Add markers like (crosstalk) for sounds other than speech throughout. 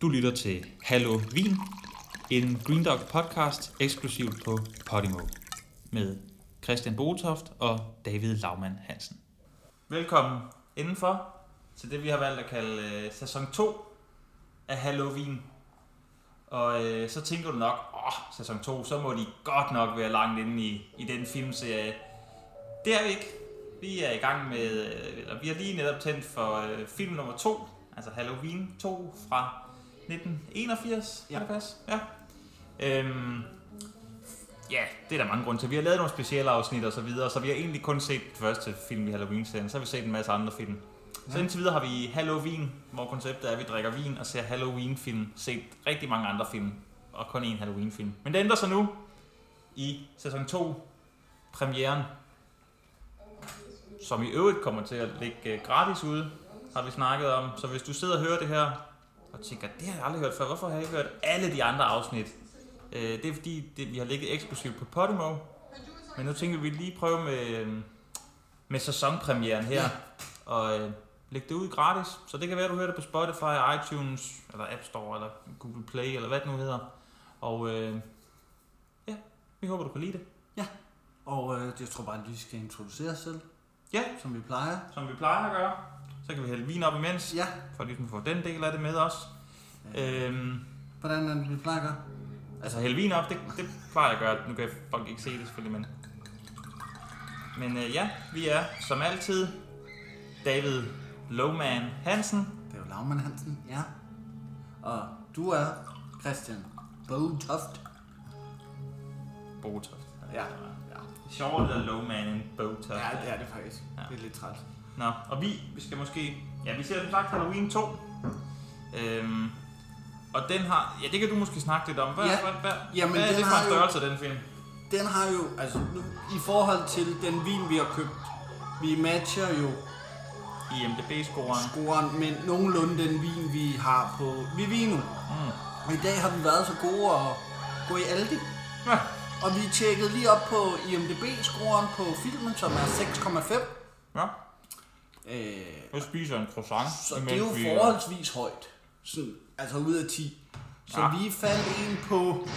Du lytter til Hallo Vin, en Green Dog podcast eksklusivt på Podimo med Christian Botoft og David Laumann Hansen. Velkommen indenfor til det, vi har valgt at kalde øh, sæson 2 af Halloween. Og øh, så tænker du nok, åh, sæson 2, så må de godt nok være langt inde i, i den filmserie. Det er vi ikke. Vi er i gang med, øh, eller vi har lige netop tændt for øh, film nummer 2, altså Halloween 2 fra 1981. Ja. Det pas? Ja. Øhm, ja, det er der mange grunde til. Vi har lavet nogle specielle afsnit og så videre, så vi har egentlig kun set den første film i Halloween-serien. Så har vi set en masse andre film. Så indtil videre har vi Halloween, hvor konceptet er, at vi drikker vin og ser Halloween-film. Set rigtig mange andre film, og kun én Halloween-film. Men det ændrer sig nu i sæson 2, premieren, som i øvrigt kommer til at ligge øh, gratis ude, har vi snakket om. Så hvis du sidder og hører det her, og tænker, det har jeg aldrig hørt før, hvorfor har jeg ikke hørt alle de andre afsnit? Øh, det er fordi, det, vi har ligget eksklusivt på Podimo, men nu tænker vi lige prøve med, øh, med sæsonpremieren her, og øh, lægge det ud gratis. Så det kan være, du hører det på Spotify, iTunes, eller App Store, eller Google Play, eller hvad det nu hedder. Og øh, ja, vi håber, du kan lide det. Og øh, jeg tror bare, at vi skal introducere os selv, Ja, som vi plejer. som vi plejer at gøre. Så kan vi hælde vin op imens, Ja. for ligesom at få den del af det med os. Øhm, Hvordan er det, vi plejer at gøre? altså hælde vin op, det, det plejer jeg at gøre. Nu kan folk ikke se det selvfølgelig, men... Men øh, ja, vi er som altid David Lowman Hansen. Det er jo Laumann Hansen, ja. Og du er Christian Botoft. Botoft. Ja. ja. Er sjovere, der Lowman end Botoft. Ja, det er det faktisk. Ja. Det er lidt træt. Nå, og vi, vi skal måske... Ja, vi ser som sagt Halloween 2. Øhm, og den har... Ja, det kan du måske snakke lidt om. Hvad, Ja. hvad, hvad, Jamen, hvad er den det for en jo- størrelse, den film? Den har jo, altså nu, i forhold til den vin, vi har købt, vi matcher jo IMDb-scoren. scoren med nogenlunde den vin, vi har på Vivino. Mm. Og i dag har vi været så gode at gå i Aldi. Ja. Og vi tjekkede lige op på IMDb-scoren på filmen, som er 6,5. ja. Øh, Jeg spiser en croissant. så det er jo vi- forholdsvis højt. Sådan, altså ud af 10. Så Ja. vi fandt en på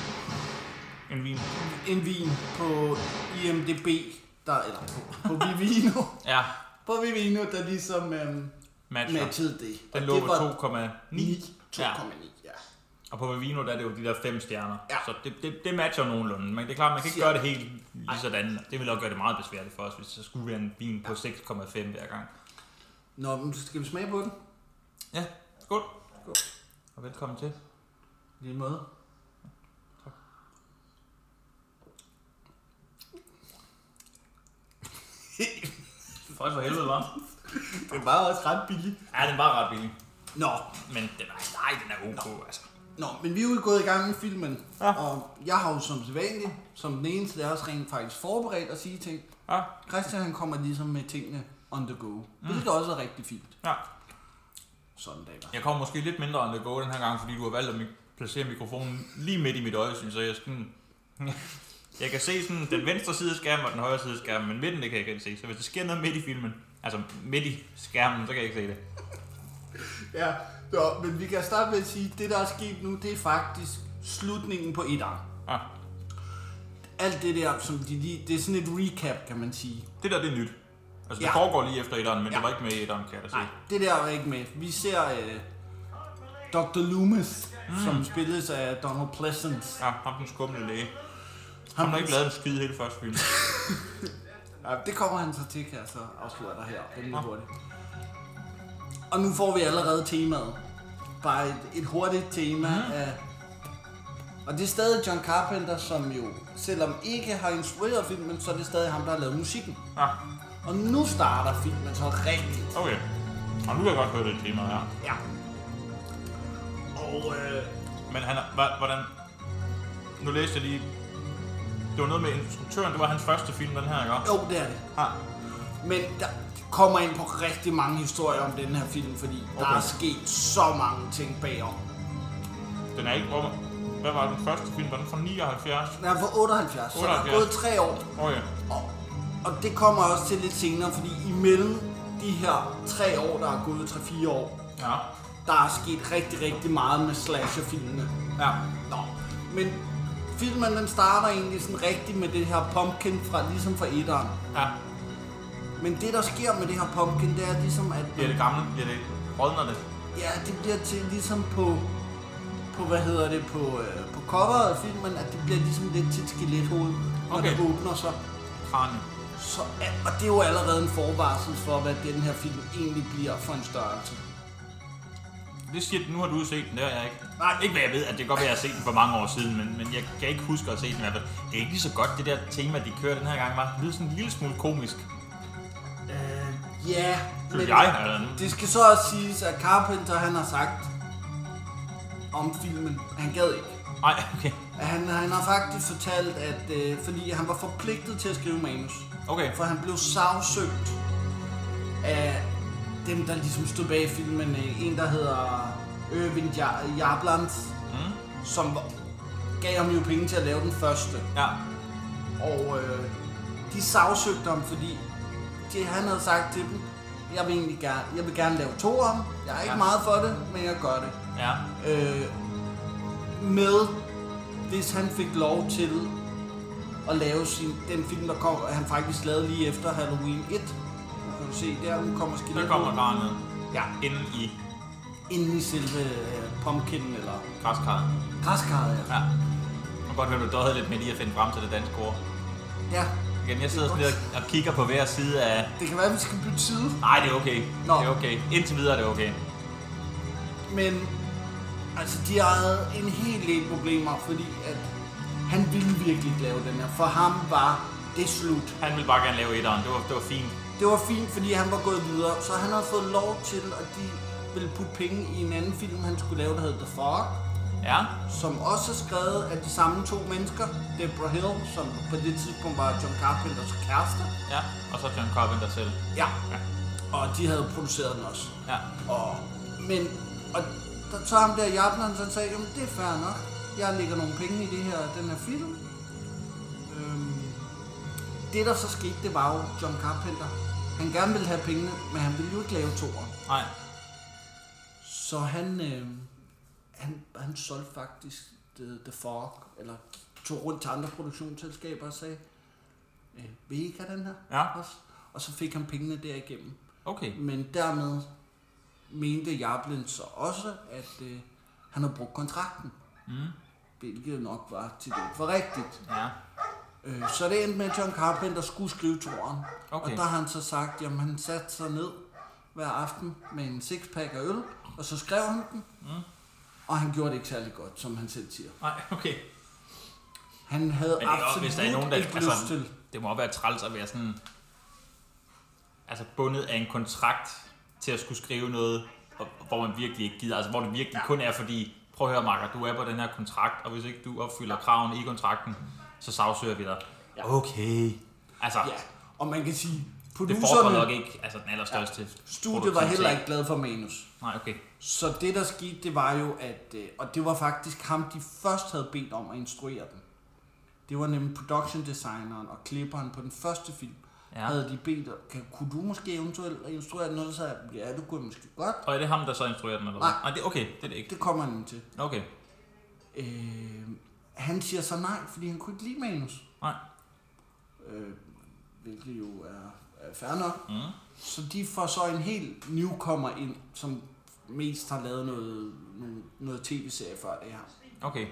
En vin. en vin på IMDb, der, eller på, på Vivino, (laughs) Ja, på Vivino, der ligesom øhm, matcher. matchede det. Den Og lå på var 2,9. 9. 2,9, Ja. ja. Og på Vivino der er det jo de der fem stjerner. Ja. Så det, det, det matcher nogenlunde. Men det er klart, man kan ikke gøre det helt lige sådan. Det vil også gøre det meget besværligt for os, hvis der skulle være en vin på 6,5 hver gang. Nå, men skal vi smage på den? Ja, skål. Skål. Og velkommen til. Lige måde. (laughs) For for helvede, var. Det var også ret billigt. Ja, den var ret billig. Nå, Men den er, nej, den er ok, altså. Nå, men vi er jo gået i gang med filmen, Ja. og jeg har jo som sædvanligt, som den eneste af os rent faktisk forberedt at sige ting. Ja, Christian han kommer ligesom med tingene on the go, mm. også er rigtig fint. ja. Sådan dag var. Jeg kommer måske lidt mindre on the go den her gang, fordi du har valgt at placere mikrofonen lige midt i mit øjesyn, så jeg sådan... (laughs) Jeg kan se sådan den venstre side af skærmen og den højre side af skærmen, men midten det kan jeg ikke se. Så hvis der sker noget midt i filmen, altså midt i skærmen, så kan jeg ikke se det. Ja, så, men vi kan starte med at sige, at det der er sket nu, det er faktisk slutningen på et år. Ja. Alt det der, som de lige, det er sådan et recap, kan man sige. Det der, det er nyt. Altså, det Ja. foregår lige efter etteren, men Ja. det var ikke med i etteren, kan jeg da se. Nej, det der er ikke med. Vi ser øh, Dr. Loomis, mm. som spilles af Donald Pleasance. Ja, ham den skumle læge. Ham, der ikke lavede en skid hele første film. (laughs) Ja, det kommer han så til, kan jeg så afsløre dig her rimelig Nå. hurtigt. Og nu får vi allerede temaet. Bare et, et hurtigt tema mm. af... Og det er stadig John Carpenter, som jo, selvom ikke har instrueret filmen, så er det stadig ham, der har lavet musikken. Ja, Og nu starter filmen så rigtigt. okay. Og nu kan jeg godt høre det tema her. Ja. Og øh, Men han hvordan... Nu læste jeg lige... Det var noget med instruktøren, det var hans første film, den her, ikke? jo, det er det. Ja. Men der kommer ind på rigtig mange historier om den her film, fordi okay. der er sket så mange ting bagom. Den er ikke... Hvor, hvad var den første film? Var den fra 79? Den er fra 78, så der er 78. gået tre år. Okay. Og, og det kommer også til lidt senere, fordi imellem de her tre år, der er gået 3-4 år, Ja. der er sket rigtig, rigtig meget med slasherfilmene. Ja. Nå, men filmen den starter egentlig sådan rigtig med det her pumpkin fra ligesom fra etteren. Ja. Men det der sker med det her pumpkin, det er ligesom at Bliver det gamle? Bliver det rådner det? ja, det bliver til ligesom på på hvad hedder det på øh, på coveret af filmen, at det bliver ligesom lidt til et skelethoved, når Okay. det åbner sig. Kranie. Så, og det er jo allerede en forvarsel for, hvad den her film egentlig bliver for en størrelse. Det siger du, nu har du set den, det har jeg ikke. Nej. Ikke hvad jeg ved, at det kan godt være, at jeg har set den for mange år siden, men, men jeg kan ikke huske at have set den i hvert fald. Det er ikke lige så godt, det der tema, de kører den her gang, var. Det lyder sådan en lille smule komisk. Øh, ja, Synes jeg, eller det skal så også siges, at Carpenter han har sagt om filmen, han gad ikke. Nej, okay. Han, han har faktisk fortalt, at øh, fordi han var forpligtet til at skrive manus, Okay. for han blev sagsøgt af dem, der ligesom stod bag filmen. Øh, En, der hedder Irving Jar- Jarblands, Mm. som gav ham jo penge til at lave den første. Ja. Og øh, de sagsøgte ham, fordi det, han havde sagt til dem, jeg vil egentlig gerne, jeg vil gerne lave to om. Jeg er ikke Ja. meget for det, men jeg gør det. Ja. Øh, med, hvis han fik lov til at lave sin, den film, der kom, han faktisk lavede lige efter Halloween 1. Nu kan du se, der nu kommer Der skelettet. kommer barnet Ja, inde i inde i selve øh, pumpkin eller græskarret. græskarret. Ja. Ja. Jeg kan godt høre, du døde lidt med lige at finde frem til det danske ord. ja, Igen, jeg sidder sådan lidt og kigger på hver side af... det kan være, at vi skal bytte side. Nej, det er okay. Nå. Det er okay. Indtil videre er det okay. Men altså, de havde en hel del problemer, fordi at han ville virkelig lave den her. For ham var det slut. Han ville bare gerne lave etteren. Det var, det var fint. Det var fint, fordi han var gået videre. Så han havde fået lov til, at de ville putte penge i en anden film, han skulle lave, der hed The Fog. Ja. Som også er skrevet af de samme to mennesker. Deborah Hill, som på det tidspunkt var John Carpenters kæreste. Ja. Og så John Carpenter selv. Ja. Og de havde produceret den også. Ja. Og, men, og der tager ham der Jablan, så sagde, jamen det er fair nok. Jeg lægger nogle penge i det her, den her film. Øhm, det der så skete, det var jo John Carpenter. Han gerne ville have pengene, men han ville jo ikke lave toeren. Nej. Så han, øh, han, han solgte faktisk The, The Fog, eller tog rundt til andre produktionsselskaber og sagde, øh, vil I ikke have den her? Ja. Også? Og så fik han pengene derigennem. Okay. Men dermed mente Jablin så også, at øh, han havde brugt kontrakten. Mm. Hvilket nok var til det for rigtigt. Ja. Øh, så det endte med, at John Carpenter skulle skrive toren. Okay. Og der har han så sagt, at han satte sig ned hver aften med en sixpack af øl, og så skrev han den. Mm. Og han gjorde det ikke særlig godt, som han selv siger. Nej, okay. Han havde Men det er også, absolut hvis der er nogen, der... ikke Altså, lyst til. det må også være træls at være sådan... Altså bundet af en kontrakt til at skulle skrive noget, og- hvor man virkelig ikke gider. Altså hvor det virkelig ja. kun er fordi, prøv at høre Marker, du er på den her kontrakt, og hvis ikke du opfylder kravene i kontrakten, så sagsøger vi dig. Ja. Okay. Altså, Ja, og man kan sige, det producerne, nok ikke altså, den allerstørste studiet var heller ikke glad for manus. Nej, okay. Så det der skete, det var jo, at, øh, og det var faktisk ham, de først havde bedt om at instruere den. Det var nemlig production designeren og klipperen på den første film. Ja. Havde de bedt, kan, kunne du måske eventuelt instruere noget, så sagde jeg, ja, det kunne måske godt. Og er det ham, der så instruerer den, eller? Nej. Nej, det, okay, det er det ikke. Det kommer han til. Okay. Øh, han siger så nej, fordi han kunne ikke lide manus. Nej. Øh, hvilket jo er, er fair nok. Mm. Så de får så en helt newcomer ind, som mest har lavet noget, noget, noget tv-serie før det her. Okay.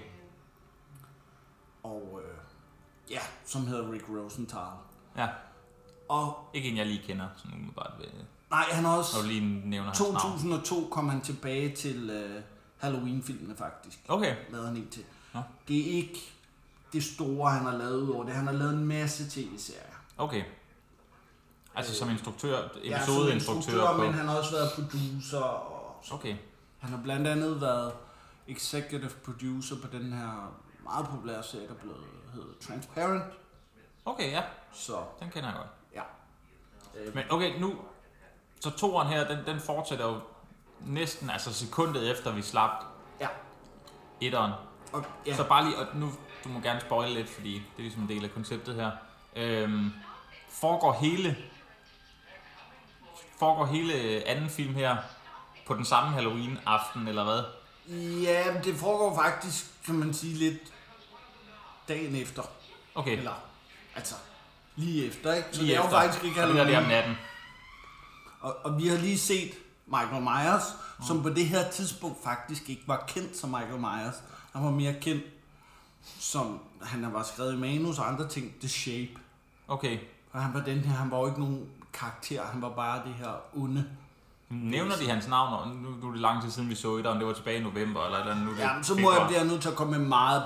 Og øh, ja, som hedder Rick Rosenthal. Ja. Og Ikke en, jeg lige kender, sådan umiddelbart. ved- nej, han har Når også... du lige nævner hans navn. 2002 kom han tilbage til øh, Halloween-filmene faktisk. Okay. Lavede han en til. Nå. Det er ikke det store, han har lavet over det. Han har lavet en masse tv-serier. Okay. Altså som instruktør, Ja, som episodeinstruktør på... Men han har også været producer. Og Okay. han har blandt andet været executive producer på den her meget populære serie, der blev hedder Transparent. Okay, ja. Så Den kender jeg godt. Øh, Men okay, nu... Så toeren her, den, den fortsætter jo næsten, altså sekundet efter vi slap ja. etteren. Og, Ja. Så bare lige, og nu, du må gerne spoile lidt, fordi det er ligesom en del af konceptet her. Øhm, foregår hele, foregår hele anden film her på den samme Halloween-aften, eller hvad? Ja, men det foregår faktisk, kan man sige, lidt dagen efter. Okay, Eller, altså, lige efter, ikke? Så lige det er jo efter. faktisk ikke Og det der, det er om Halloween. natten. Og, og vi har lige set Michael Myers, mm. som på det her tidspunkt faktisk ikke var kendt som Michael Myers. Han var mere kendt som, han var skrevet i manus og andre ting, The Shape. Okay. Og han var den her, han var jo ikke nogen karakter, han var bare det her onde. Nævner de hans navn? Og nu, nu er det lang tid siden, vi så et, om det var tilbage i november, eller eller. Nu det Ja, så må jeg blive nødt til at komme med meget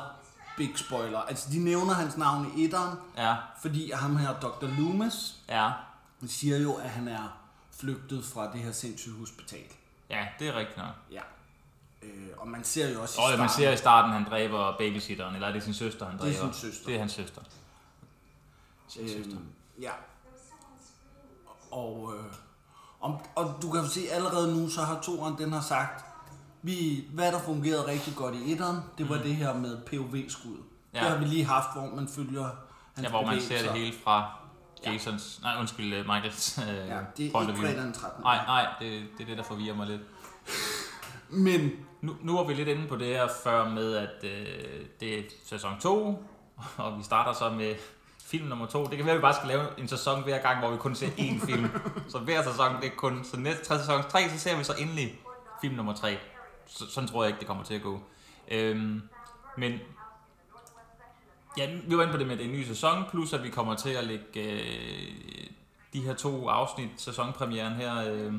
big spoiler. Altså, de nævner hans navn i etteren, Ja, fordi ham her, Dr. Loomis, ja. siger jo, at han er flygtet fra det her sindssyge hospital. Ja, det er rigtigt nok. Ja. Øh, og man ser jo også i Og man starten- ser i starten, han dræber babysitteren, eller er det sin søster, han Det er dræber? sin søster. Det er hans søster. Sin søster. Øhm, ja. Og, øh, og, og du kan jo se allerede nu, så har toren den har sagt, vi, hvad der fungerede rigtig godt i etteren, det var det her med POV-skud. Ja. Det har vi lige haft, hvor man følger hans Ja, hvor man ser det hele fra Jasons, nej undskyld, uh, Michaels uh, Ja, det er point ikke fredag den 13. Nej, nej, det, det er det, der forvirrer mig lidt. (laughs) Men Nu, nu er vi lidt inde på det her før med, at øh, det er sæson 2, (laughs) og vi starter så med film nummer 2. Det kan være, at vi bare skal lave en sæson hver gang, hvor vi kun ser én film. (laughs) så hver sæson, det er kun... Så næste tre sæson 3, så ser vi så endelig film nummer 3. Så, sådan tror jeg ikke, det kommer til at gå. Øhm, men ja, vi var inde på det med, at det er en ny sæson, plus at vi kommer til at lægge øh, de her to afsnit, sæsonpremieren her, øh,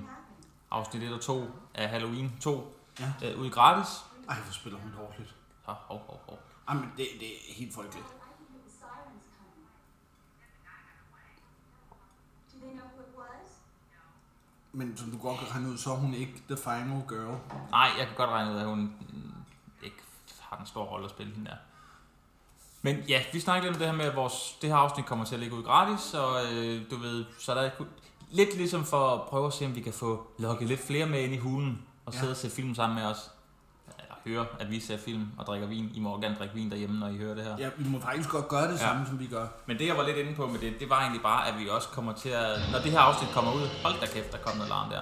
afsnit 1 og 2 af Halloween 2, Ja. øh, ud gratis. Ej, hvor spiller hun dårligt. Hov, hov, hov, hov. Ej, men det, det er helt frygteligt. Men som du godt kan regne ud, så er hun ikke the final girl. Nej, jeg kan godt regne ud, at hun ikke har den store rolle at spille hende der. Men ja, vi snakker lidt om det her med, at vores, det her afsnit kommer til at ligge ud gratis, og øh, du ved, så er der ku- lidt ligesom for at prøve at se, om vi kan få lukket lidt flere med ind i hulen, og Ja. sidde og se film sammen med os. Høre, at vi ser film og drikker vin. I må gerne drikke vin derhjemme, når I hører det her. Ja, vi må faktisk godt gøre det Ja. samme, som vi gør. Men det, jeg var lidt inde på med det, det var egentlig bare, at vi også kommer til at... Når det her afsnit kommer ud, hold da kæft, der kommer noget larm der.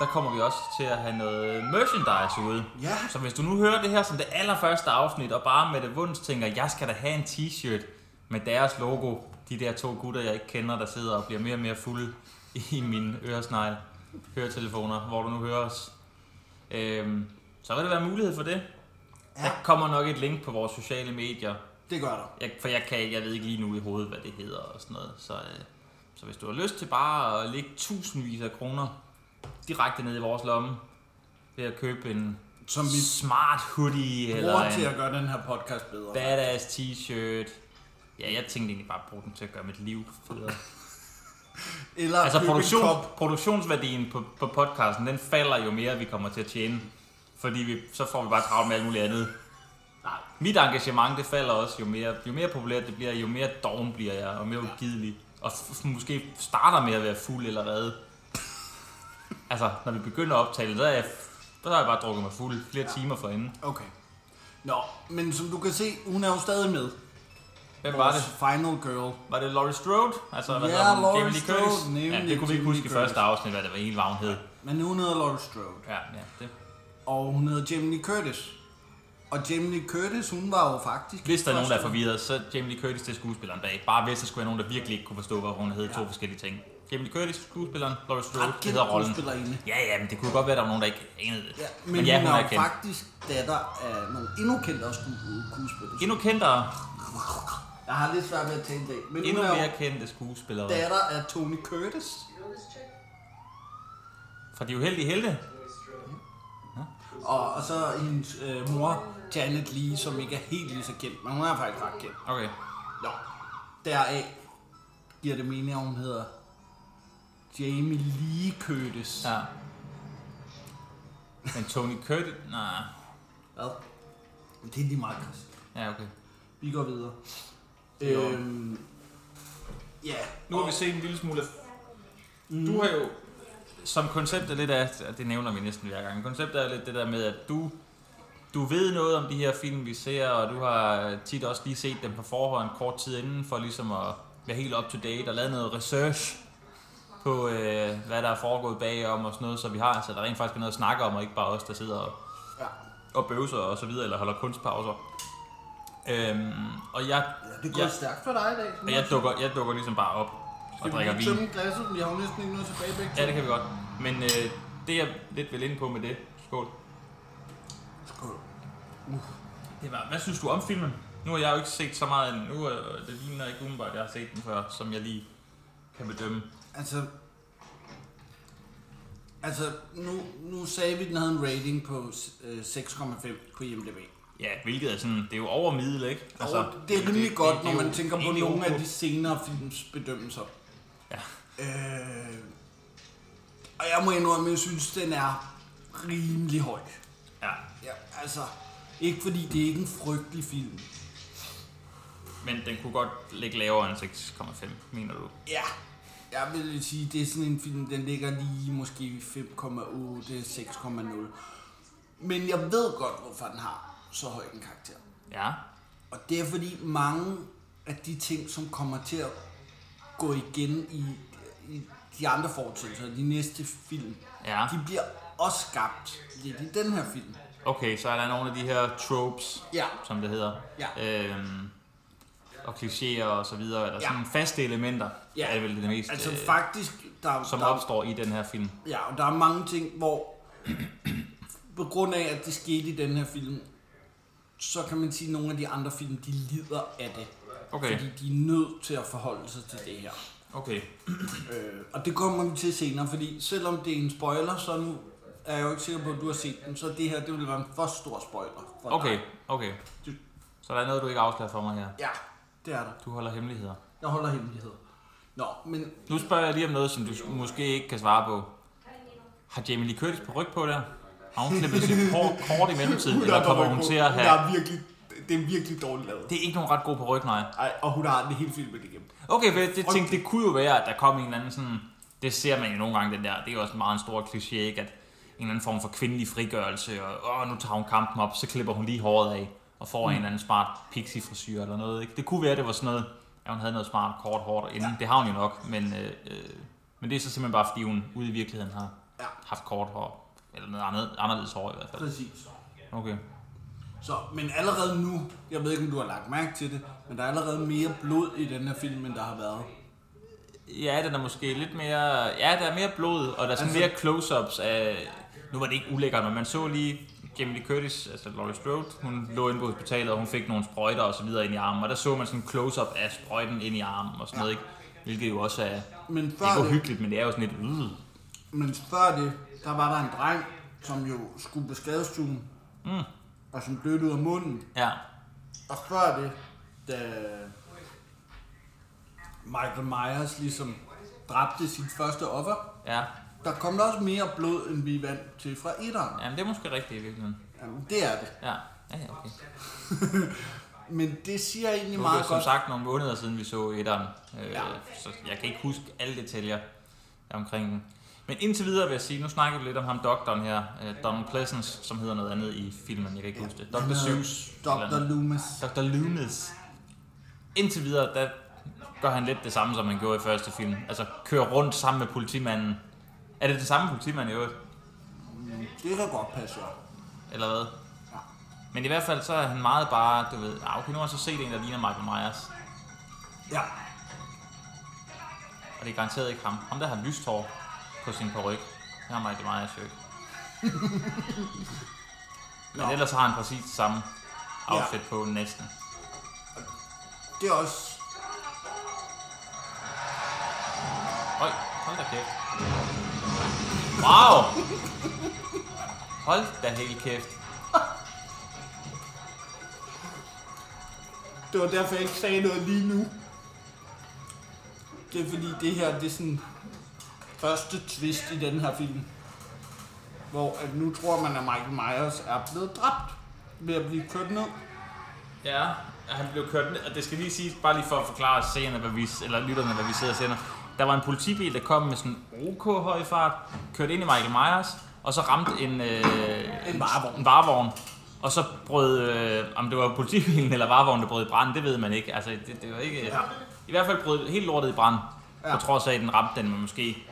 Der kommer vi også til at have noget merchandise ude. Ja, Så hvis du nu hører det her som det allerførste afsnit, og bare med det vunds tænker, jeg skal da have en t-shirt med deres logo, de der to gutter, jeg ikke kender, der sidder og bliver mere og mere fulde i min øresnegl, høretelefoner, hvor du nu hører os. Øhm, så vil det være mulighed for det. Ja. Der kommer nok et link på vores sociale medier, det gør der. jeg, for jeg, kan, jeg ved ikke lige nu i hovedet, hvad det hedder og sådan noget. Så, øh, så hvis du har lyst til bare at lægge tusindvis af kroner direkte ned i vores lomme, ved at købe en Som vi smart hoodie eller til en at gøre den her podcast bedre. badass t-shirt. Ja, jeg tænkte egentlig bare at bruge den til at gøre mit liv federe. Eller Altså produktion, produktionsværdien på, på podcasten, den falder jo mere, vi kommer til at tjene. Fordi vi, så får vi bare travlt med alt muligt andet. Nej. Mit engagement, det falder også. Jo mere, jo mere populært det bliver, jo mere doven bliver jeg, og mere ugidelig. Og f- måske starter med at være fuld eller hvad. altså, når vi begynder at optale, så er jeg, så har jeg bare drukket mig fuld flere ja. timer forinden. Okay. Nå, men som du kan se, hun er jo stadig med. Hvem var det? Final girl. Var det Laurie Strode? Altså, hvad Ja, hedder hun? Laurie Jamie Strode, Curtis? Ja, det kunne vi ikke huske i første afsnit, hvad det var helt, hvad hun hed. Men hun hedder Laurie Strode. Ja, ja, det. Og hun hedder Jamie Lee Curtis. Og Jamie Lee Curtis, hun var jo faktisk... Hvis der er nogen, der er forvirret, så Jamie Lee Curtis det er skuespilleren bag. Bare hvis der skulle være nogen, der virkelig ikke kunne forstå, hvad hun hed Ja. to forskellige ting. Jamie Lee Curtis, skuespilleren, Laurie Strode, det hedder rollen. Ja, ja, men det kunne godt være, at der var nogen, der ikke anede det. Ja, men, men ja, hun hun er er jo kendt. faktisk datter af nogle endnu kendtere sku- skuespillere. Endnu kendtere, Jeg har lidt svært ved at tale i dag. Men endnu hun er mere kendte skuespillere. datter af Tony Curtis. Fra de uheldige helte. Og, og så hendes øh, mor, Janet Lee, som ikke er helt lige så kendt, men hun er faktisk ret kendt. Okay. Nå, deraf giver det mening, at hun hedder Jamie Lee Curtis. Ja. Men Tony Curtis, nej. Hvad? Det er lige meget, Chris. Ja, okay. Vi går videre. Jo. Øhm, ja. Nu har vi set en lille smule af... Du har jo som koncept er lidt af, det nævner vi næsten hver gang, konceptet er lidt det der med, at du, du ved noget om de her film, vi ser, og du har tit også lige set dem på forhånd kort tid inden, for ligesom at være helt up to date og lave noget research. på øh, hvad der er foregået bagom og sådan noget, så vi har, så der rent faktisk er noget at snakke om, og ikke bare os, der sidder og, Ja. og bøvser og så videre, eller holder kunstpauser. Øhm, og jeg, ja det går jeg, stærkt for dig i dag. jeg, dukker, jeg dukker ligesom bare op og Skal vi drikker vin. tømme glasset? Vi har jo næsten ikke noget tilbage begge Ja, det kan vi godt. Men øh, det jeg lidt vil ind på med det, skål, Skål. det var, hvad synes du om filmen? Nu har jeg jo ikke set så meget af den. Nu er det ligner ikke umiddelbart, at jeg har set den før, som jeg lige kan bedømme. Altså, altså nu, nu sagde vi, at den havde en rating på øh, 6,5 på IMDb. Ja, hvilket er sådan, det er jo over middel, ikke? Altså, det er rimelig godt, det når er man tænker på nogle af de senere films bedømmelser. Øh, og jeg må indrømme, at jeg synes, den er rimelig høj. Ja, Ja, altså, ikke fordi det er ikke en frygtelig film. men den kunne godt ligge lavere end 6,5, mener du? Ja, jeg vil sige, det er sådan en film, den ligger lige måske 5,8, 6,0. Men jeg ved godt, hvorfor den har så høj en karakter. Ja, Og det er fordi mange af de ting, som kommer til at gå igen i de andre fortsættelser, de næste film, ja. de bliver også skabt lidt i den her film. Okay, så er der nogle af de her tropes, Ja. som det hedder. Ja. Øhm, og klichéer og så videre, eller Ja. sådan faste elementer, Ja. er vel det mest, Altså øh, faktisk, der, som der, opstår i den her film. Ja, og der er mange ting, hvor (clears throat) på grund af, at det skete i den her film, så kan man sige, at nogle af de andre film, de lider af det. Okay, Fordi de er nødt til at forholde sig til det her. Okay. (clears throat) Øh, og det kommer vi til senere, fordi selvom det er en spoiler, så nu er jeg jo ikke sikker på, at du har set den, så det her, det vil være en for stor spoiler for Okay, dig. okay. Du- Så der er noget, du ikke afslører for mig her. Ja, det er der. Du holder hemmeligheder. Jeg holder hemmelighed. Nå, men Nu spørger jeg lige om noget, som du måske ikke kan svare på. Har Jamie Lee Curtis på ryg på der? Har hun klippet sit hår kort i mellemtiden, eller kommer hun til at have... er virkelig, det er virkelig dårligt lavet. Det er ikke nogen ret god på ryg, nej. Ej, og hun har det hele filmet igennem. Okay, for det, tænkte, det kunne jo være, at der kom en eller anden sådan... Det ser man jo nogle gange, den der. Det er jo også en meget en stor kliché, ikke? At en eller anden form for kvindelig frigørelse, og åh, nu tager hun kampen op, så klipper hun lige håret af, og får mm. en eller anden smart pixie frisyr eller noget, ikke? Det kunne være, at det var sådan noget, at hun havde noget smart kort hår inden. Ja. Det har hun jo nok, men, øh, øh, men det er så simpelthen bare, fordi hun ude i virkeligheden har Ja. haft kort hår. Eller noget andet, anderledes hår i hvert fald. Præcis. Okay. Så, men allerede nu, jeg ved ikke, om du har lagt mærke til det, men der er allerede mere blod i den her film, end der har været. Ja, den er måske lidt mere... Ja, der er mere blod, og der er sådan Altså- mere close-ups af... Nu var det ikke ulækkert, men man så lige Jamie Lee Curtis, altså Laurie Strode, hun lå inde på hospitalet, og hun fik nogle sprøjter og så videre ind i armen, og der så man sådan en close-up af sprøjten ind i armen og sådan noget, ikke? Hvilket jo også er Men før, ikke uhyggeligt, men det er jo sådan lidt... Øh. men før det, der var der en dreng, som jo skulle på skadestuen, Mm. Og som blødte ud af munden. Ja, Og før det, da Michael Myers ligesom dræbte sit første offer, ja. der kom der også mere blod, end vi vant til fra etteren. Jamen, det er måske rigtigt i virkeligheden. Jamen, det er det. Ja, ja, ja okay. (laughs) Men det siger egentlig det meget som godt. sagt nogle måneder siden, vi så etteren, øh, Ja. så jeg kan ikke huske alle detaljer omkring. Men indtil videre vil jeg sige, nu snakker vi lidt om ham doktoren her, øh, Donald Pleasance, som hedder noget andet i filmen, jeg kan ikke huske det. Dr. Seuss. Dr. Loomis. Dr. Loomis. Indtil videre, der gør han lidt det samme, som han gjorde i første film. Altså kører rundt sammen med politimanden. Er det det samme politimand i øvrigt? Det kan godt passe, ja. Eller hvad? Ja. Men i hvert fald så er han meget bare, du ved, ah, okay, nu har jeg så set en, der ligner Michael Myers. Ja, Og det er garanteret ikke ham. Ham, der har lyst hår på sin paryk. Det har Michael Myers jo ikke. (laughs) Men Nå. ellers har han præcis det samme outfit på næsten. det er også... Oj, hold da kæft. Wow! Hold da helt kæft. Det var derfor, jeg ikke sagde noget lige nu. Det er fordi, det her det er sådan første twist i den her film. Hvor at nu tror man, at Michael Myers er blevet dræbt ved at blive kørt ned. Ja, han blev kørt ned, og det skal lige sige, bare lige for at forklare seerne, hvad vi, eller lytterne, hvad vi sidder og ser. Der var en politibil, der kom med sådan OK høj fart, kørte ind i Michael Myers, og så ramte en, øh, En varevogn. en varevogn. Og så brød, øh, om det var politibilen eller varevognen, der brød i brand, det ved man ikke. Altså, det, det var ikke... Ja. I hvert fald brød helt lortet i brand. Ja. På trods af, at den ramte den med måske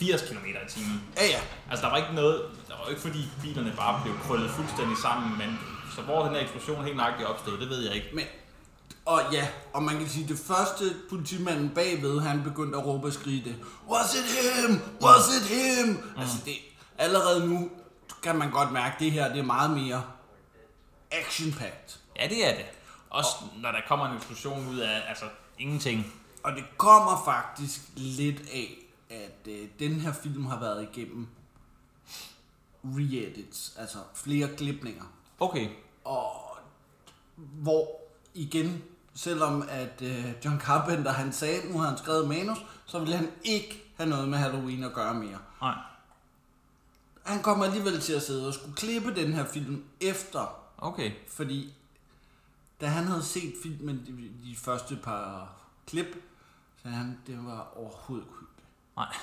80 km i timen. Ja, ja. Altså, der var ikke noget... Der var ikke fordi bilerne bare blev krøllet fuldstændig sammen, men så hvor den her eksplosion helt nøjagtigt opstod, det ved jeg ikke. Men, og ja, og man kan sige, det første politimanden bagved, han begyndte at råbe og skrige det. Was it him? Was it him? Mm. Altså det, allerede nu kan man godt mærke, at det her det er meget mere action-packed. Ja, det er det. Også og, når der kommer en eksplosion ud af altså, ingenting. Og det kommer faktisk lidt af, at øh, den her film har været igennem re-edits, altså flere klipninger. Okay. Og hvor igen, selvom at øh, John Carpenter han sagde, at nu har han skrevet manus, så ville han ikke have noget med Halloween at gøre mere. Nej. Han kommer alligevel til at sidde og skulle klippe den her film efter. Okay. Fordi da han havde set filmen, de, de første par klip, så han, det var overhovedet. Nej.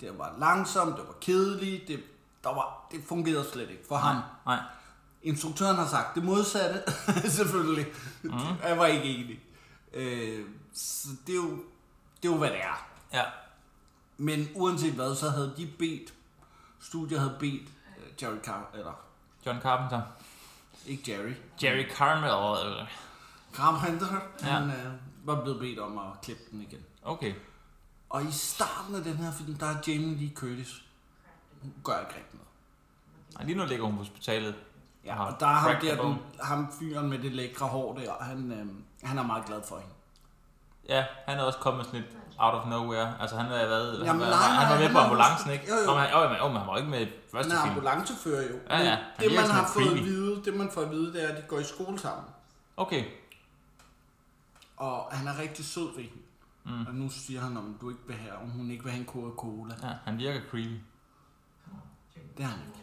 Det var langsomt, det var kedeligt, det, der var, det fungerede slet ikke for Nej. ham. Nej. Instruktøren har sagt det modsatte, (laughs) selvfølgelig. Mm. Jeg var ikke enig. Øh, så det er, jo, det er jo, hvad det er. Ja. Men uanset hvad, så havde de bedt, studiet havde bedt uh, Jerry Car eller John Carpenter. ikke Jerry, Jerry Carmel. Eller... Carpenter, Ja. han øh, var blevet bedt om at klippe den igen. Okay. Og i starten af den her film, der er Jamie Lee Curtis. Hun gør ikke rigtig noget. Nej, lige nu ligger hun på hospitalet. Ja, og der er ham, der, den, ham fyren med det lækre hår der, han, øh, han er meget glad for hende. Ja, han er også kommet sådan lidt out of nowhere. Altså han har været, han, Jamen, var, nej, han var nej, med han på ambulancen, ikke? Jo, jo. Men, han, jo, jo, men han var ikke med i første Han er film. ambulancefører jo. Ja, ja. Han det man har fået creepy. at vide, det man får at vide, det er, at de går i skole sammen. Okay. Og han er rigtig sød ved hende. Mm. Og nu siger han, om du ikke vil have, om hun ikke vil have en Coca-Cola. Ja, han virker creepy. Det er han ikke.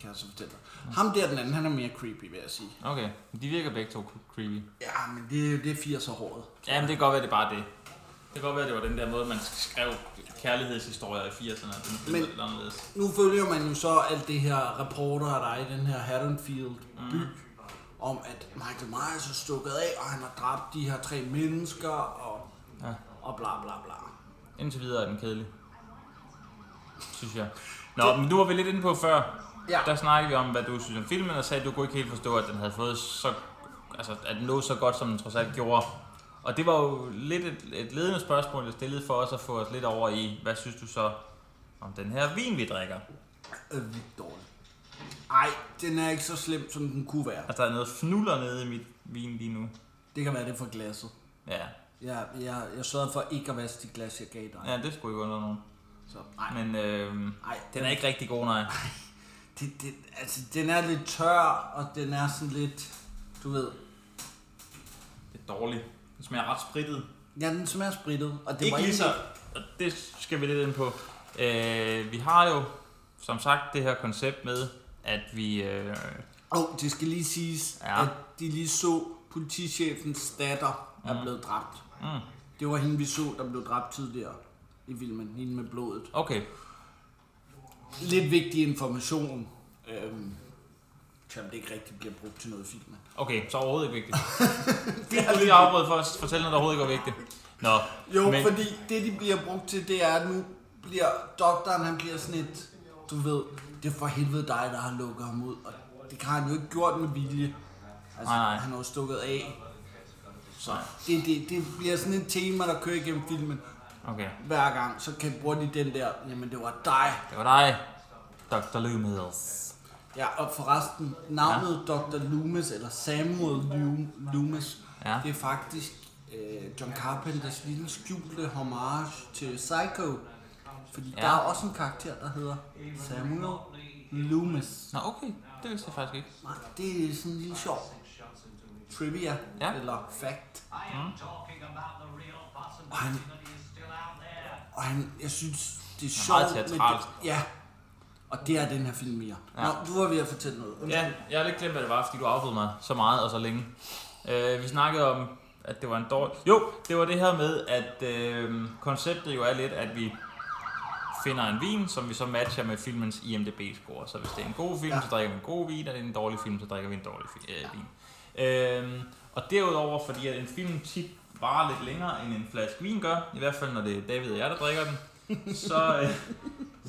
Kan jeg så fortælle dig. Ham der den anden, han er mere creepy, vil jeg sige. Okay. De virker begge to creepy. Ja, men det, det er 80'er håret. Ja, men det kan godt være, det er bare det. Det kan godt være, det var den der måde, man skrev kærlighedshistorier i 80'erne. Den film Men- lidt anderledes. Nu følger man jo så alt det her reporter, der er i den her Haddonfield by, mm. om at Michael Myers er stukket af, og han har dræbt de her tre mennesker, og, Ja. og bla bla bla. Indtil videre er den kedelig. Synes jeg. Nå, men du var vi lidt inde på før. Ja. Der snakkede vi om, hvad du synes om filmen, og sagde, at du kunne ikke helt forstå, at den havde fået så... Altså, at den lå så godt, som den trods alt gjorde. Og det var jo lidt et, et ledende spørgsmål, jeg stillede for os at få os lidt over i, hvad synes du så om den her vin, vi drikker? Øh, vildt dårlig. Ej, den er ikke så slem, som den kunne være. Altså, der er noget fnuller nede i mit vin lige nu. Det kan være det for glasset. Ja, Jeg, jeg, jeg sørgede for ikke at vaske de glas, jeg gav dig. ja det skulle ikke under nogen. Så, nej, Men øh, nej, den er ikke rigtig god, nej. Det, det, altså, den er lidt tør, og den er sådan lidt, du ved, Det er dårligt. Den smager ret sprittet. ja, den smager sprittet. Og det ikke var lige så, og det skal vi lidt ind på. Øh, vi har jo, som sagt, det her koncept med, at vi... Øh, oh, det skal lige siges, Ja. ja. at de lige så politichefens datter er Mm. blevet dræbt. Mm, Det var hende, vi så, der blev dræbt tidligere i filmen. Hende med blodet. okay, Lidt vigtig information, øhm, som det ikke rigtig bliver brugt til noget i filmen. okay, så overhovedet ikke vigtigt. (laughs) Det vil lige afbryde for at fortælle noget, der overhovedet ikke var vigtigt. Nå, Jo, Men... fordi det, de bliver brugt til, det er, at nu bliver doktoren, han bliver sådan et, du ved, det er for helvede dig, der har lukket ham ud. Og det har han jo ikke gjort med vilje. Altså, Nej, nej. han har jo stukket af. Så det, det, det bliver sådan et tema, der kører igennem filmen. okay, Hver gang, så kan bruge de den der, jamen det var dig. det var dig, Dr. Loomis. Ja, og forresten, navnet ja. Dr. Loomis, eller Samuel Loomis, Ja. det er faktisk øh, John Carpenters lille skjulte homage til Psycho. Fordi ja. der er også en karakter, der hedder Samuel Loomis. Nå, okay, det vidste jeg faktisk ikke. Nej, det er sådan en lille sjov trivia, Ja. eller fact. Mm. Og han, og han, jeg synes, det er sjovt. meget det- Ja, og det er den her film mere. Ja. Nå, du var ved at fortælle noget. Undskyld. Ja, jeg har lidt glemt, hvad det var, fordi du afbrød mig så meget og så længe. Øh, vi snakkede om, at det var en dårlig... Jo, det var det her med, at øh, konceptet jo er lidt, at vi finder en vin, som vi så matcher med filmens IMDb-score. Så hvis det er en god film. Ja. så drikker vi en god vin, og det er en dårlig film, så drikker vi en dårlig fi- øh, vin. Øh, og derudover, fordi at en film tit varer lidt længere, end en flaske vin gør. I hvert fald, når det er David og jeg, der drikker den. Så, øh,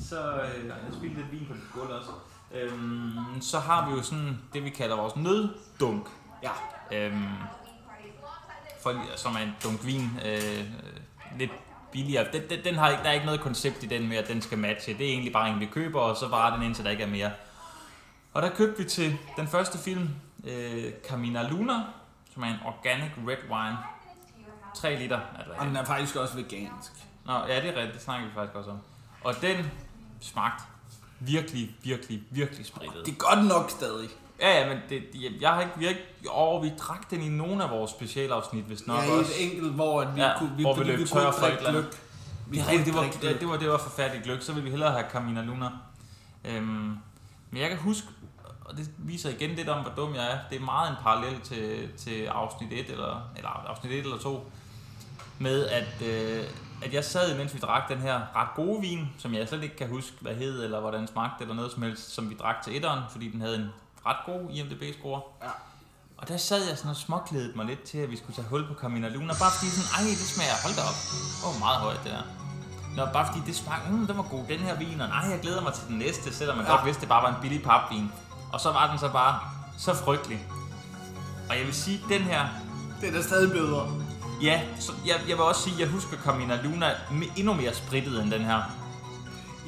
så øh, jeg spildte lidt vin på dit gulv også. Øhm, så har vi jo sådan det, vi kalder vores nøddunk. Ja. Øhm, for, som er en dunk vin. Øh, lidt billigere. Den, den, den har ikke, der er ikke noget koncept i den med, at den skal matche. Det er egentlig bare en, vi køber, og så varer den indtil der ikke er mere. Og der købte vi til den første film, øh, Camina Luna, som er en organic red wine. 3 liter. Altså, Og den er faktisk også vegansk. Nå, ja, det er rigtigt. Det snakker vi faktisk også om. Og den smagte virkelig, virkelig, virkelig spritet. Det er godt nok stadig. Ja, ja, men det, jeg, jeg har ikke, vi har ikke, over, vi drak den i nogle af vores specialafsnit, hvis nok ja, også. et enkelt, hvor at vi Ja, kunne, vi, hvor vi løb vi tør kunne for et eller andet. Vi rigtigt, det var, det, det, var, det var forfærdeligt gløk, så ville vi hellere have Camina Luna. Øhm, men jeg kan huske, og det viser igen lidt om, hvor dum jeg er, det er meget en parallel til, til afsnit 1, eller, eller afsnit 1 eller 2, med at, øh, at jeg sad, mens vi drak den her ret gode vin, som jeg slet ikke kan huske, hvad hed, eller hvordan smagte, eller noget som helst, som vi drak til etteren, fordi den havde en ret god IMDb-score. Ja. Og der sad jeg sådan og småklædede mig lidt til, at vi skulle tage hul på Camina Luna, bare fordi sådan, ej, det smager, hold da op, det var meget højt det der. Nå, bare fordi det smagte, mm, den var god, den her vin, og nej, jeg glæder mig til den næste, selvom man ja. godt vidste, det bare var en billig papvin. Og så var den så bare så frygtelig. Og jeg vil sige, den her, Det er stadig bedre. ja, så jeg, jeg vil også sige, jeg husker Camina Luna endnu mere sprittet end den her.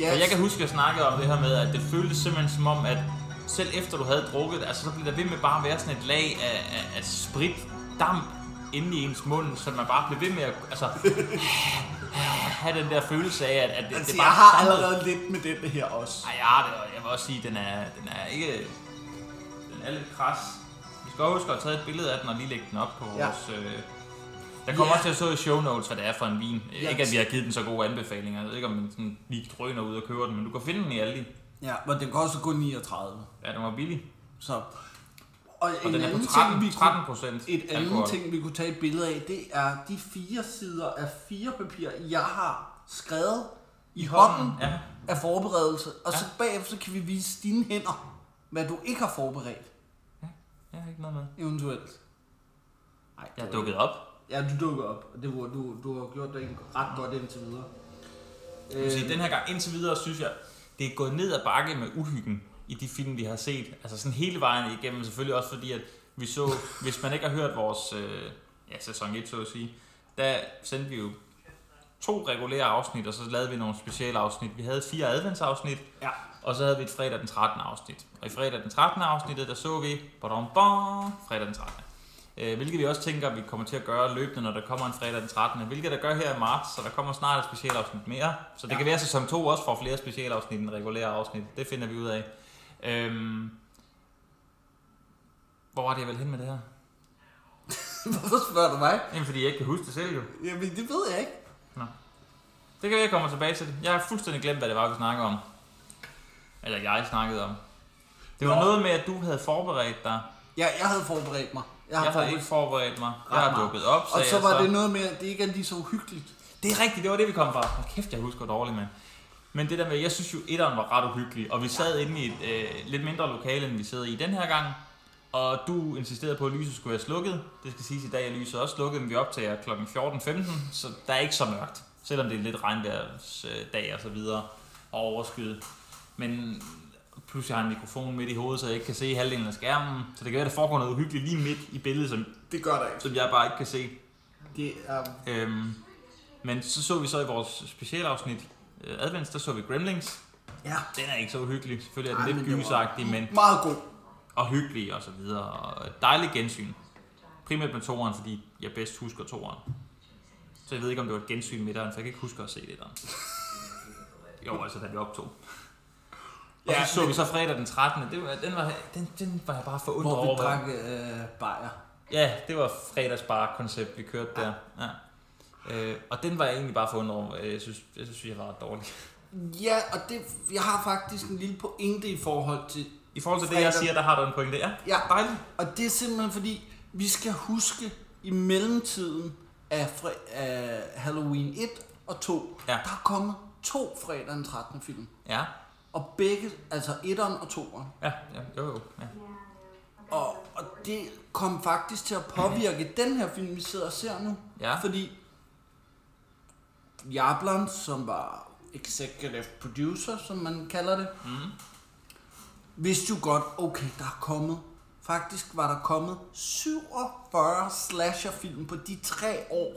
Ja, For jeg kan huske, at jeg snakkede om det her med, at det føltes simpelthen som om, at selv efter du havde drukket, altså så blev der ved med bare at være sådan et lag af, af, af sprit, damp inde i ens mund, så man bare blev ved med at altså, (laughs) (sighs) have den der følelse af, at, at det, altså, det jeg bare har dampede. allerede lidt med den her også. Ej, ja, det, og jeg vil også sige, den er, den er ikke... Den er lidt kras. Vi skal også huske at tage et billede af den og lige lægge den op på Ja. vores... Øh, der kommer Ja. også til at stå i show notes, hvad det er for en vin. Ja. Ikke at vi har givet den så gode anbefalinger. Jeg ved ikke, om man sådan lige drøner ud og køber den, men du kan finde den i Aldi. Ja, men den koster kun 39. Ja, den var billig. Så. Og, Og en den er på anden 13, ting, vi 13 kunne, procent et andet ting, vi kunne tage et billede af, det er de fire sider af fire papir, jeg har skrevet i hånden Ja, af forberedelse. Og så Ja. bagefter så kan vi vise dine hænder, hvad du ikke har forberedt, jeg har ikke noget med. eventuelt. Ej, Jeg er dukket op. Ja, du dukker op. Det var, du, du har gjort det ret godt indtil videre. Jeg vil sige, den her gang indtil videre, synes jeg, det er gået ned ad bakke med uhyggen i de film, vi har set. Altså sådan hele vejen igennem, selvfølgelig også fordi, at vi så, hvis man ikke har hørt vores øh, ja, sæson 1, så at sige, der sendte vi jo to regulære afsnit, og så lavede vi nogle specialafsnit. Vi havde fire adventsafsnit, Ja. og så havde vi et fredag den 13. afsnit. Og i fredag den 13. afsnittet, der så vi badum, bam, fredag den 13. Øh, hvilket vi også tænker, vi kommer til at gøre løbende, når der kommer en fredag den 13. Hvilket der gør her i marts, så der kommer snart et specialafsnit mere. Så det ja. kan være, at sæson 2 også får flere specialafsnit end regulære afsnit. Det finder vi ud af. Øhm, hvor var det, jeg ville hen med det her? (laughs) Hvorfor spørger du mig? Jamen, fordi jeg ikke kan huske det selv jo. Jamen, det ved jeg ikke. Det kan jeg kommer tilbage til. Jeg har fuldstændig glemt, hvad det var, vi snakkede om. Eller jeg snakkede om. Det var Nå. noget med, at du havde forberedt dig. Ja, jeg havde forberedt mig. Jeg har forberedt- ikke forberedt mig. Jeg har dukket op, Og så jeg var det noget med, at det ikke er lige så uhyggeligt. Det er rigtigt, det var det, vi kom fra. Hold kæft, jeg husker dårligt, mand. Men det der med, jeg synes jo, etteren var ret uhyggelig, og vi sad inde i et øh, lidt mindre lokale, end vi sidder i den her gang. Og du insisterede på, at lyset skulle være slukket. Det skal siges, at i dag er lyset også slukket, men vi optager kl. 14.15, så der er ikke så mørkt. Selvom det er lidt regnværsdag og så videre, og overskyet. Men plus jeg har en mikrofon midt i hovedet, så jeg ikke kan se halvdelen af skærmen. Så det kan være, at der foregår noget uhyggeligt lige midt i billedet, som, Det gør der ikke. som jeg bare ikke kan se. Det er... Øhm, men så så vi så i vores specialafsnit øh, Advents, der så vi Gremlings. Ja, Den er ikke så uhyggelig. Selvfølgelig er Ej, den men lidt gysagtig, men meget god. og hyggelig og så videre. Og et dejligt gensyn. Primært med toeren, fordi jeg bedst husker toeren. Så jeg ved ikke, om det var et gensyn med for jeg kan ikke huske at se det der. Jo, altså da vi optog. Og Ja, så så men- vi så fredag den 13. Det var, den, var, den, den var jeg bare forundret Hvor vi over. drak øh, bajer. Ja, det var fredagsbar-koncept, vi kørte der. Ja. Øh, og den var jeg egentlig bare forundret over. Jeg synes, jeg synes, jeg var ret dårlig. Ja, og det, jeg har faktisk en lille pointe i forhold til... I forhold til det, jeg Fredag. siger, der har du en pointe. Ja, Ja, dejligt. og det er simpelthen fordi, vi skal huske i mellemtiden af, fre, af Halloween 1 og 2, Ja. der er kommet to fredag den 13. film. Ja, Og begge, altså 1'eren og 2'eren. ja, ja jo, jo. Ja. Og, og det kom faktisk til at påvirke den her film, vi sidder og ser nu. Ja. Fordi Jablan, som var executive producer, som man kalder det, Mm. vidste jo godt, okay, der er kommet, faktisk var der kommet 47 slasherfilm på de tre år,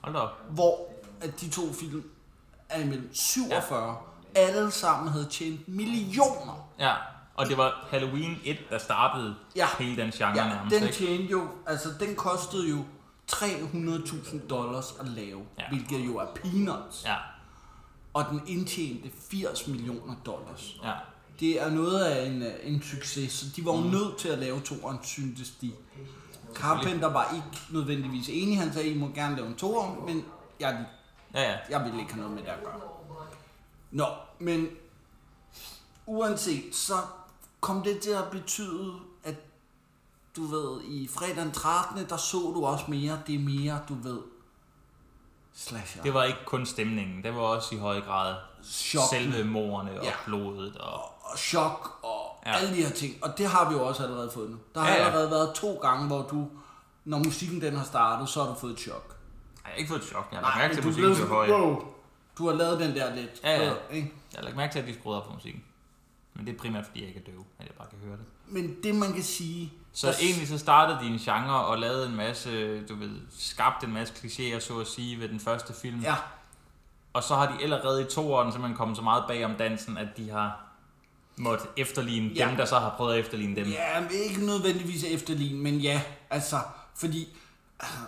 Hold op. hvor at de to film er imellem 47. Ja. Alle sammen havde tjent millioner. Ja, og det var Halloween 1, der startede Ja. hele den genre Ja, nærmest, den ikke? tjente jo, altså den kostede jo 300.000 dollars at lave, Ja. hvilket jo er peanuts. Ja, Og den indtjente 80 millioner dollars. ja. Det er noget af en, øh, en succes, så de var jo nødt til at lave toeren, syntes de. Carpenter var ikke nødvendigvis enig, han sagde, I må gerne lave en toer, men jeg, Ja, ja. jeg vil ikke have noget med det at gøre. Nå, men uanset, så kom det til at betyde, du ved, i fredag den 13. der så du også mere, det er mere, du ved, slasher. Det var ikke kun stemningen, det var også i høj grad Chokken. selve morerne og Ja. blodet. Og, og chok og Ja. alle de her ting. Og det har vi jo også allerede fået nu. Der har Ja, ja, allerede været to gange, hvor du, når musikken den har startet, så har du fået et chok. Ej, jeg har ikke fået et chok, jeg har lagt mærke til, musikken blev høj. wow. Du har lavet den der lidt. Ja, ja. Ikke? Jeg har lagt mærke til, at de skruede op for musikken. Men det er primært, fordi jeg ikke er døv, at jeg bare kan høre det. Men det man kan sige... Så der- egentlig så startede de en genre og lavede en masse, du ved, skabte en masse klichéer, så at sige, ved den første film. Ja, Og så har de allerede i toeren simpelthen kommet så meget bag om dansen, at de har måttet efterligne Ja. dem, der så har prøvet at efterligne dem. ja, men ikke nødvendigvis efterligne, men ja, altså, fordi altså,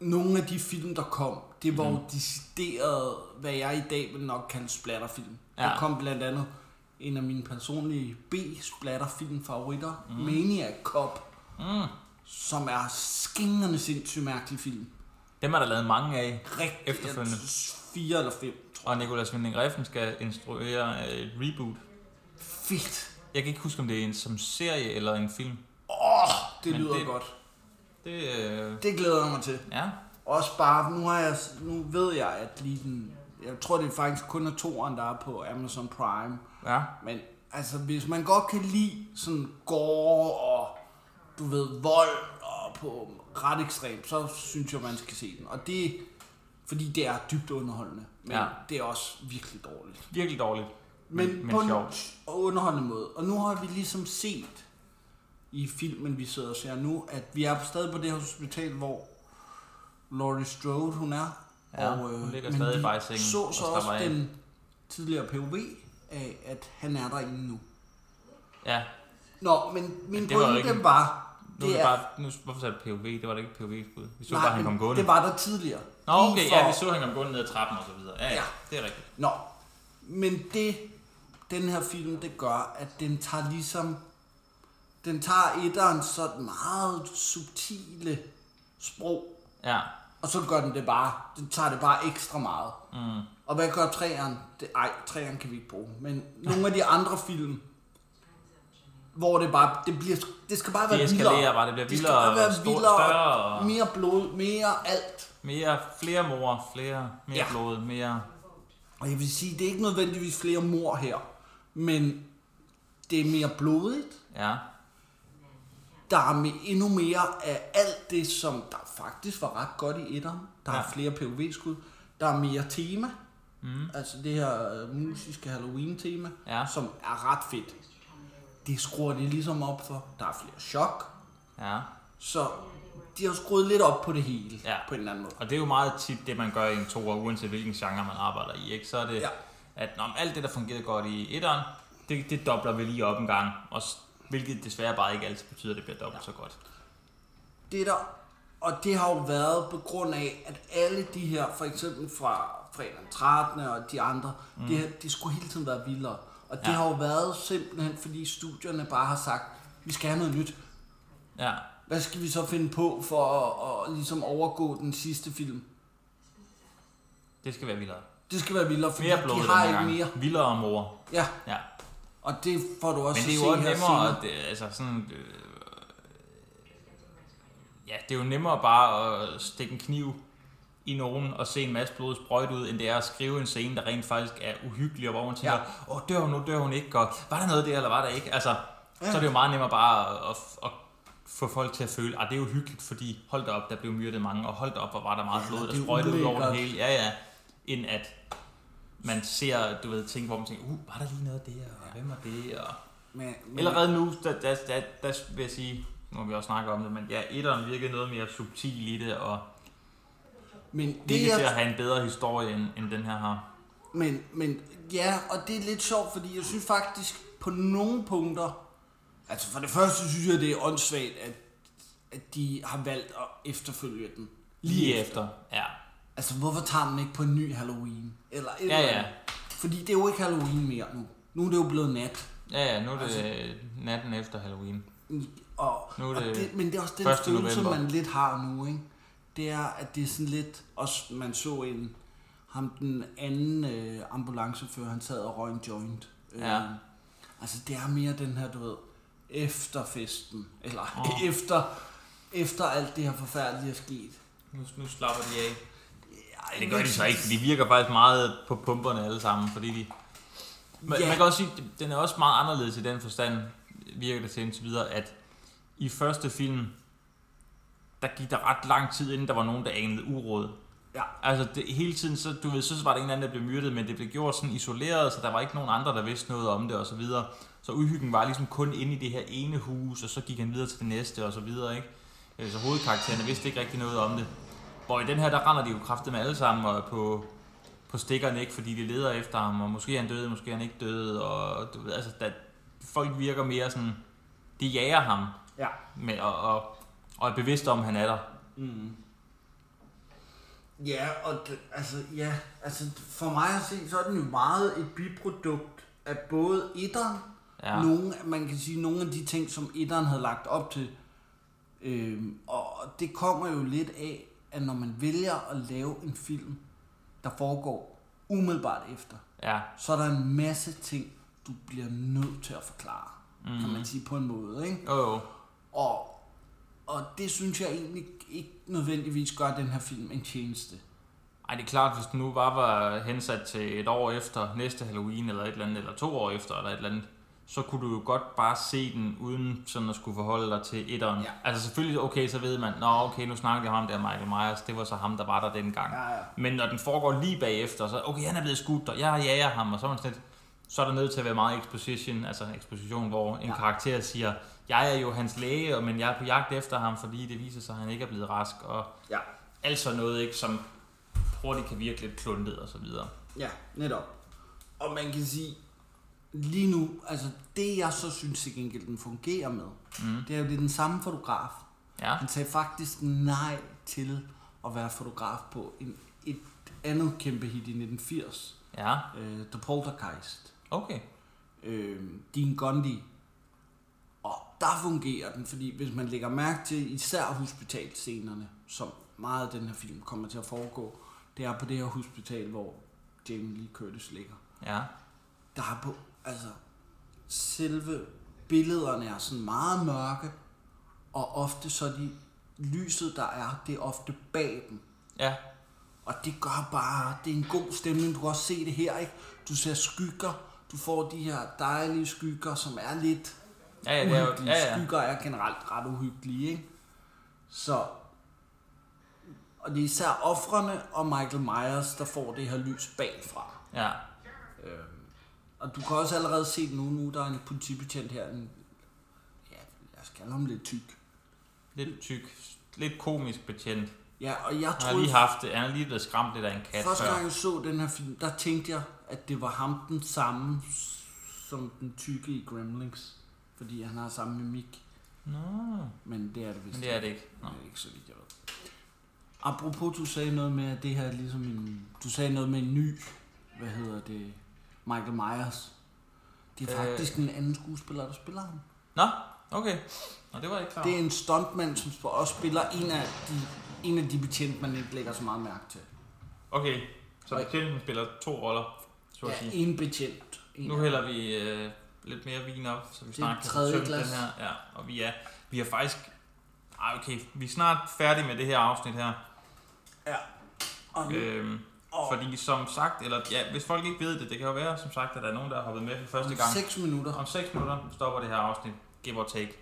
nogle af de film, der kom, det var jo decideret, hvad jeg i dag vil nok kalde splatterfilm. Ja. Der kom blandt andet en af mine personlige B-splatterfilm favoritter, mm. Maniac Cop, Mm. som er skingerne sindssygt mærkelig film. Dem er der lavet mange af. Rigtig, Efterfølgende. jeg Fire eller fem, tror Og Nicolas Winding Refn skal instruere øh, et reboot. jeg. Fedt. Jeg kan ikke huske, om det er en som serie eller en film. Åh, oh, det Men lyder det... godt. Det, øh, Det glæder jeg mig til. ja. Også bare, nu, har jeg, nu ved jeg, at lige den, jeg tror det er faktisk kun er toeren, der er på Amazon Prime. Ja. Men altså, hvis man godt kan lide sådan gore og, du ved, vold og på ret ekstremt, så synes jeg, man skal se den. Og det, fordi det er dybt underholdende, men Ja. det er også virkelig dårligt. Virkelig dårligt. Men, Men- på en sjovt. underholdende måde. Og nu har vi ligesom set i filmen, vi sidder og ser nu, at vi er stadig på det her hospital, hvor Laurie Strode, hun er. Ja, og, hun ligger men stadig bare i sengen så og så slapper også af. den tidligere POV af, at han er derinde nu. Ja. Nå, men min det var pointe ikke- var, Nu er det bare, nu, hvorfor sagde du POV? Det var da ikke et POV-skud. Vi så bare, han kom gående. det var der tidligere. Nå, okay, for- ja, vi så, han kom gående ned ad trappen og så videre. Ja, ja, Ja. det er rigtigt. Nå, men det, den her film, det gør, at den tager ligesom, den tager etteren sådan meget subtile sprog, Ja. og så gør den det bare, den tager det bare ekstra meget. Mm. Og hvad gør træeren? Det, ej, træeren kan vi ikke bruge, men nogle af de andre film, hvor det bare, det bliver, det skal bare være Det vildere. bare, det bliver Det skal vildere bare og være vildere, større og- mere blod, mere alt. Mere, flere mor, flere, mere Ja. blod, mere... Og jeg vil sige, det er ikke nødvendigvis flere mor her, men det er mere blodigt. Ja. Der er me- endnu mere af alt det, som der faktisk var ret godt i etteren. Der er Ja. flere POV-skud. Der er mere tema. Mm. Altså det her øh, musiske Halloween-tema, Ja. som er ret fedt. Det skruer de ligesom op for. Der er flere chok. Ja. Så de har skruet lidt op på det hele, Ja. på en eller anden måde. Og det er jo meget tit det, man gør i en toer, uanset hvilken genre man arbejder i. Ikke? Så er det, Ja. at når alt det, der fungerede godt i etteren, det, det dobler vi lige op en gang. Og, hvilket desværre bare ikke altid betyder, at det bliver dobbelt ja. så godt. det der, og det har jo været på grund af, at alle de her, for eksempel fra fredag den 13. og de andre, mm. det, her, det skulle hele tiden være vildere. Og det Ja. har jo været simpelthen, fordi studierne bare har sagt, vi skal have noget nyt. Ja. Hvad skal vi så finde på for at, at ligesom overgå den sidste film? Det skal være vildere. Det skal være vildere, blod de har ikke gang. mere. Vildere mor. Ja, Ja. og det får du også Men det er jo også nemmere, at det, altså sådan, øh, ja, det er jo nemmere bare at stikke en kniv i nogen og se en masse blod sprøjte ud, end det er at skrive en scene, der rent faktisk er uhyggelig, og hvor man tænker, Ja. åh, dør hun nu, dør hun ikke, og var der noget der, eller var der ikke? Altså, ja. Ja. så er det jo meget nemmere bare at, at, at få folk til at føle, at det er jo hyggeligt, fordi hold da op, der blev myrdet mange, og hold da op, hvor var der meget Ja, blod, det der er sprøjtede ud over det hele. Ja, ja. End at man ser, du ved, ting, hvor man tænker, uh, var der lige noget der, og hvem var det, og... Men, men, Allerede nu, der, der, der, der vil jeg sige, nu har vi også snakket om det, men ja, etteren virkede noget mere subtil i det, og men det, til jeg, at have en bedre historie, end, end den her har. men, men ja, og det er lidt sjovt, fordi jeg synes faktisk på nogle punkter, altså for det første synes jeg, det er åndssvagt, at, at de har valgt at efterfølge den. Lige efter, ja. Altså, hvorfor tager man ikke på en ny Halloween? Eller et Ja, eller ja. Fordi det er jo ikke Halloween mere nu. Nu er det jo blevet nat. Ja, ja, nu er det Altså- natten efter Halloween. Og, Nu er og det det, men det er også den 1. følelse, november. man lidt har nu, ikke? Det er, at det er sådan lidt... Også, man så en... Ham, den anden øh, ambulancechauffør, han sad og røg en joint. Ja. Øh, altså, det er mere den her, du ved, efter festen. Eller Åh. (laughs) efter, efter alt det her forfærdelige er sket. Nu, nu slapper de af. Ja, Ja, det gør de så ikke, for de virker faktisk meget på pumperne alle sammen, fordi de... Man, Ja. man kan også sige, den er også meget anderledes i den forstand, virker det til indtil videre, at i første film, der gik der ret lang tid, inden der var nogen, der anede uråd. Ja. Altså det, hele tiden, så, du ved, så var der en eller anden, der blev myrdet, men det blev gjort sådan isoleret, så der var ikke nogen andre, der vidste noget om det og så videre. Så uhyggen var ligesom kun inde i det her ene hus, og så gik han videre til det næste og så videre, ikke? Øh, Så hovedkaraktererne vidste ikke rigtig noget om det. Hvor i den her, der render de jo kraftet med alle sammen og på, på stikkerne, ikke? Fordi de leder efter ham, og måske er han død, måske er han ikke død, og du ved, altså, der, folk virker mere sådan, de jager ham, Ja. med, og, og, og er bevidste om, at han er der. Mm. Ja, og det, altså, ja, altså for mig at se, så er den jo meget et biprodukt af både etteren, Ja. nogle, man kan sige, nogle af de ting, som etteren havde lagt op til. Øhm, og det kommer jo lidt af, at når man vælger at lave en film, der foregår umiddelbart efter, Ja. så er der en masse ting, du bliver nødt til at forklare, mm. kan man sige på en måde, ikke? Jo, jo. Og, og det synes jeg egentlig ikke nødvendigvis gør den her film en tjeneste. Ej, det er klart, hvis den nu bare var hensat til et år efter næste Halloween, eller et eller andet, eller to år efter, eller et eller andet, så kunne du jo godt bare se den, uden sådan at skulle forholde dig til etteren. Ja. Altså selvfølgelig, okay, så ved man, nå okay, nu snakker jeg om ham der, Michael Myers, det var så ham, der var der dengang. Ja, ja. Men når den foregår lige bagefter, så okay, han er blevet skudt, og jeg jager ham, og så er, man sådan, lidt- så er der nødt til at være meget exposition, altså exposition, hvor en ja. karakter siger, jeg er jo hans læge, og- men jeg er på jagt efter ham, fordi det viser sig, at han ikke er blevet rask, og Ja. altså noget, ikke, som hurtigt kan virke lidt kluntet og så videre. Ja, netop. Og man kan sige, lige nu, altså det jeg så synes til gengæld, den fungerer med, Mm. det er jo det er den samme fotograf. Ja, Han sagde faktisk nej til at være fotograf på en, et andet kæmpe hit i 1980, ja, uh, The Poltergeist. okay. øh, Dean Gundy. Der fungerer den, fordi hvis man lægger mærke til især hospitalscenerne, som meget af den her film kommer til at foregå, det er på det her hospital, hvor Jamie Lee Curtis ligger. Ja, Der er på, altså, selve billederne er sådan meget mørke, og ofte så de, lyset der er, det er ofte bag dem. ja, Og det gør bare, det er en god stemning. Du kan også se det her, ikke? Du ser skygger. Du får de her dejlige skygger, som er lidt ja, ja, det er jo, uhyggelige. ja, ja. Skygger er generelt ret uhyggelige, ikke? Så... Og det er især offrene og Michael Myers, der får det her lys bagfra. ja, Øhm, og du kan også allerede se nu, nu der er en politibetjent her, en, ja, os kalde ham lidt tyk. lidt tyk, lidt komisk betjent. Ja, og jeg Han har lige haft det, han har lige blevet skræmt lidt af en kat Første før. gang jeg så den her film, der tænkte jeg, at det var ham den samme som den tykke i Gremlings. Fordi han har samme mimik. Nå, Men det er det vist men det er det ikke. Nå. Det er ikke så vidt, jeg ved. Apropos, du sagde noget med, at det her er ligesom en... Du sagde noget med en ny, hvad hedder det, Michael Myers. Det er Øh. faktisk en anden skuespiller, der spiller ham. Nå, okay. Nå, det var ikke klar. Det er en stuntmand, som også spiller en af de, en af de betjente, man ikke lægger så meget mærke til. Okay, så betjenten spiller to roller, så at Ja, sige. en betjent. En Nu hælder vi øh, lidt mere vin op, så vi snart kan glas. den her. Ja, og vi er, vi er faktisk... Ej, okay, vi er snart færdige med det her afsnit her. Ja. Og, Øhm, og fordi som sagt, eller ja, hvis folk ikke ved det, det kan jo være som sagt, at der er nogen, der har hoppet med for første om gang. 6 minutter. Om 6 minutter stopper det her afsnit, give or take.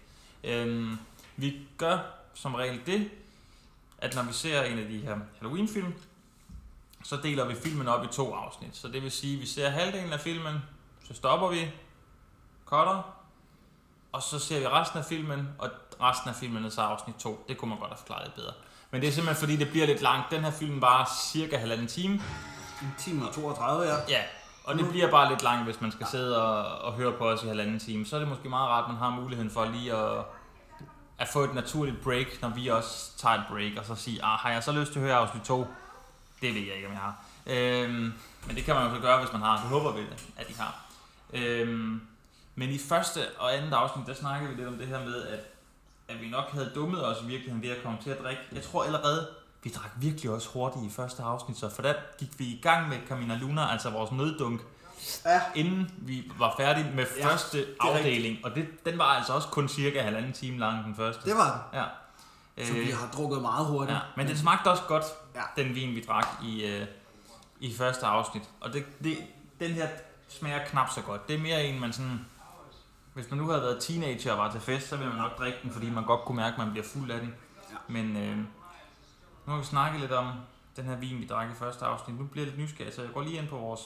Øhm, Vi gør som regel det, at når vi ser en af de her Halloween-film, så deler vi filmen op i to afsnit. Så det vil sige, at vi ser halvdelen af filmen, så stopper vi, cutter, og så ser vi resten af filmen, og resten af filmen er så afsnit 2. Det kunne man godt have forklaret lidt bedre. Men det er simpelthen fordi, det bliver lidt langt. Den her film var cirka halvanden time. En time og 32, ja. Ja, og det bliver bare lidt langt, hvis man skal sidde og, og høre på os i halvanden time. Så er det måske meget rart, at man har muligheden for lige at, at få et naturligt break, når vi også tager et break, og så sige, ah, har jeg så lyst til at høre afsnit 2? Det ved jeg ikke, om jeg har. Øhm, men det kan man jo så gøre, hvis man har. Det håber vi, at de har. Øhm, men i første og andet afsnit, der snakkede vi lidt om det her med, at, at vi nok havde dummet os i virkeligheden ved at komme til at drikke. Jeg tror allerede, vi drak virkelig også hurtigt i første afsnit, så for der gik vi i gang med Camina Luna, altså vores nøddunk, Ja, inden vi var færdige med Ja, første afdeling. Og det, den var altså også kun cirka halvanden time lang, den første. det var det. Ja. Så vi har drukket meget hurtigt. ja. Men den smagte også godt, Ja. den vin, vi drak i, øh, i første afsnit. Og det, det, den her smager knap så godt. Det er mere en, man sådan... Hvis man nu havde været teenager og var til fest, så ville man nok drikke den, fordi man godt kunne mærke, at man bliver fuld af den. Ja. Men øh, nu har vi snakket lidt om den her vin, vi drak i første afsnit. Nu bliver jeg lidt nysgerrig, så jeg går lige ind på vores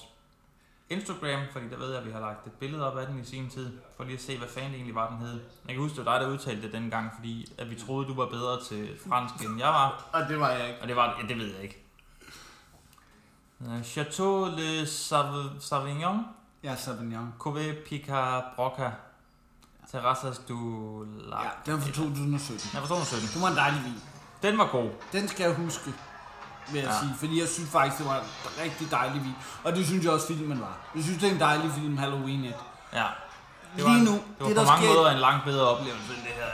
Instagram, fordi der ved jeg, at vi har lagt et billede op af den i sin tid, for lige at se, hvad fanden det egentlig var, den hed. Jeg kan huske, det var dig, der udtalte det dengang, fordi at vi troede, du var bedre til fransk, end jeg var. (laughs) Og det var jeg ikke. Og det var ja, det ved jeg ikke. Chateau Le Sav- Savignon, Ja, Sauvignon. Cuvée Pica Brocca, Terrassas du La... Ja, den er fra 2017. Ja, fra 2017. Det var en dejlig vin. Den var god. Den skal jeg huske, vil jeg Ja. sige. Fordi jeg synes faktisk, det var en rigtig dejlig vin. Og det synes jeg også, filmen var. Jeg synes, det er en dejlig film, Halloween 1. Ja. Det Lige var, nu, det var det, på der mange sker- måder en langt bedre oplevelse end det her.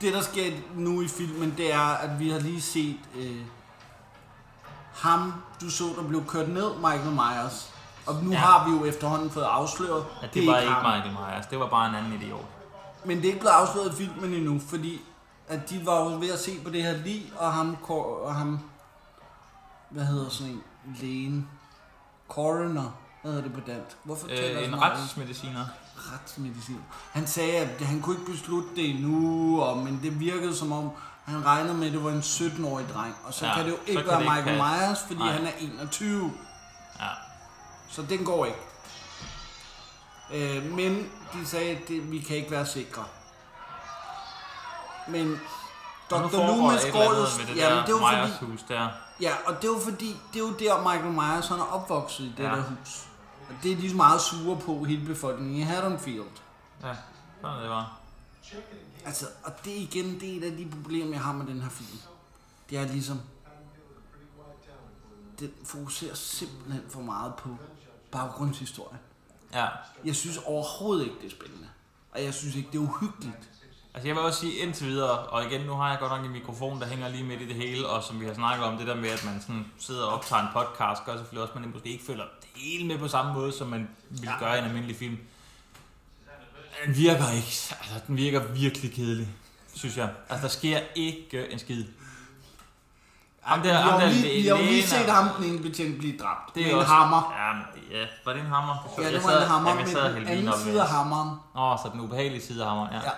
Det, der sker nu i filmen, det er, at vi har lige set øh, ham, du så, der blev kørt ned, Michael Myers. Og nu Ja. har vi jo efterhånden fået afsløret, Ja, det, det var ikke ham. Michael Myers, det var bare en anden idiot. Men det er ikke blevet afsløret i filmen endnu, fordi at de var jo ved at se på det her lige, og ham, og ham hvad hedder sådan en, lægen, coroner, hvad hedder det på dansk? Hvorfor taler jeg Øh, en retsmediciner. retsmedicin. Han sagde, at han kunne ikke beslutte det endnu, og, men det virkede som om, han regnede med, at det var en 17-årig dreng. Og så Ja, kan det jo ikke være ikke Michael. Myers, fordi Nej. han er 21. Ja. Så den går ikke. Øh, men de sagde, at det, vi kan ikke være sikre. Men Dr. Loomis går jo... med det jo der fordi, Myers hus der. ja, og det er jo fordi, det er jo der Michael Myers han er opvokset i det Ja. ja. der hus. Og det er de meget sure på hele befolkningen i Haddonfield. Ja, sådan det var. Altså, og det er igen, det er af de problemer, jeg har med den her film. Det er ligesom, den fokuserer simpelthen for meget på baggrundshistorien. Ja. Jeg synes overhovedet ikke, det er spændende. Og jeg synes ikke, det er uhyggeligt. Altså jeg vil også sige indtil videre, og igen, nu har jeg godt nok en mikrofon, der hænger lige midt i det hele, og som vi har snakket om, det der med, at man sådan sidder og optager en podcast, gør selvfølgelig også, at man måske ikke føler det hele med på samme måde, som man ville Ja. gøre i en almindelig film. Den virker ikke, altså den virker virkelig kedelig, synes jeg. Altså der sker ikke en skid. Ham der- vi ham der lige, vi har jo lige set ham, den ene betjent, blive dræbt. Det med er en også, hammer. Ja, men det- ja, var det en hammer? Ja, Jeg det var sad- en hammer, jamen, men den anden side af hammeren. Åh, så den ubehagelige side af hammeren, ja. Ja.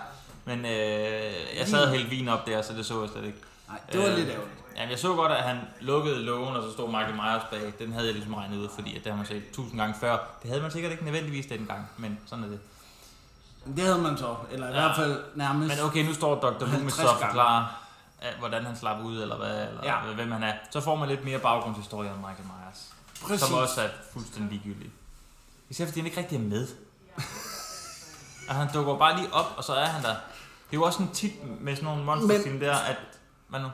Men øh, jeg sad hældte vin op der, så det så jeg slet ikke. Nej, det var Øh, lidt ærgerligt. Jamen, jeg så godt, at han lukkede lågen, og så stod Michael Myers bag. Den havde jeg ligesom regnet ud, fordi at det har man set tusind gange før. Det havde man sikkert ikke nødvendigvis dengang, men sådan er det. Det havde man så, eller i Ja. hvert fald nærmest. Men okay, nu står Dr. Loomis 50 så og forklarer, hvordan han slap ud, eller, hvad, eller Ja. hvem han er. Så får man lidt mere baggrundshistorie om Michael Myers, Præcis. som også er fuldstændig ligegyldig. Især fordi han ikke rigtig er med. (laughs) altså, han dukker bare lige op, og så er han der. Det er jo også sådan tit med sådan nogle monsterfilm der, at... Hvad nu?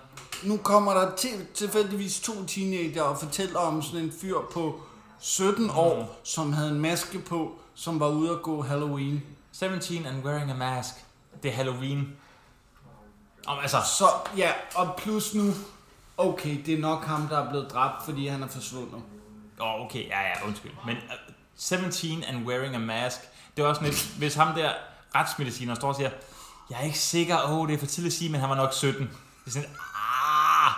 Nu kommer der til, tilfældigvis to teenager og fortæller om sådan en fyr på 17 år, som havde en maske på, som var ude at gå Halloween. 17 and wearing a mask. Det er Halloween. Om, altså, Så ja, og plus nu, okay, det er nok ham, der er blevet dræbt, fordi han er forsvundet. Åh, oh, okay, ja, ja, undskyld. Men uh, 17 and wearing a mask, det er også lidt, hvis ham der retsmediciner står og siger, jeg er ikke sikker, åh, oh, det er for tidligt at sige, men han var nok 17. Det er sådan, ah,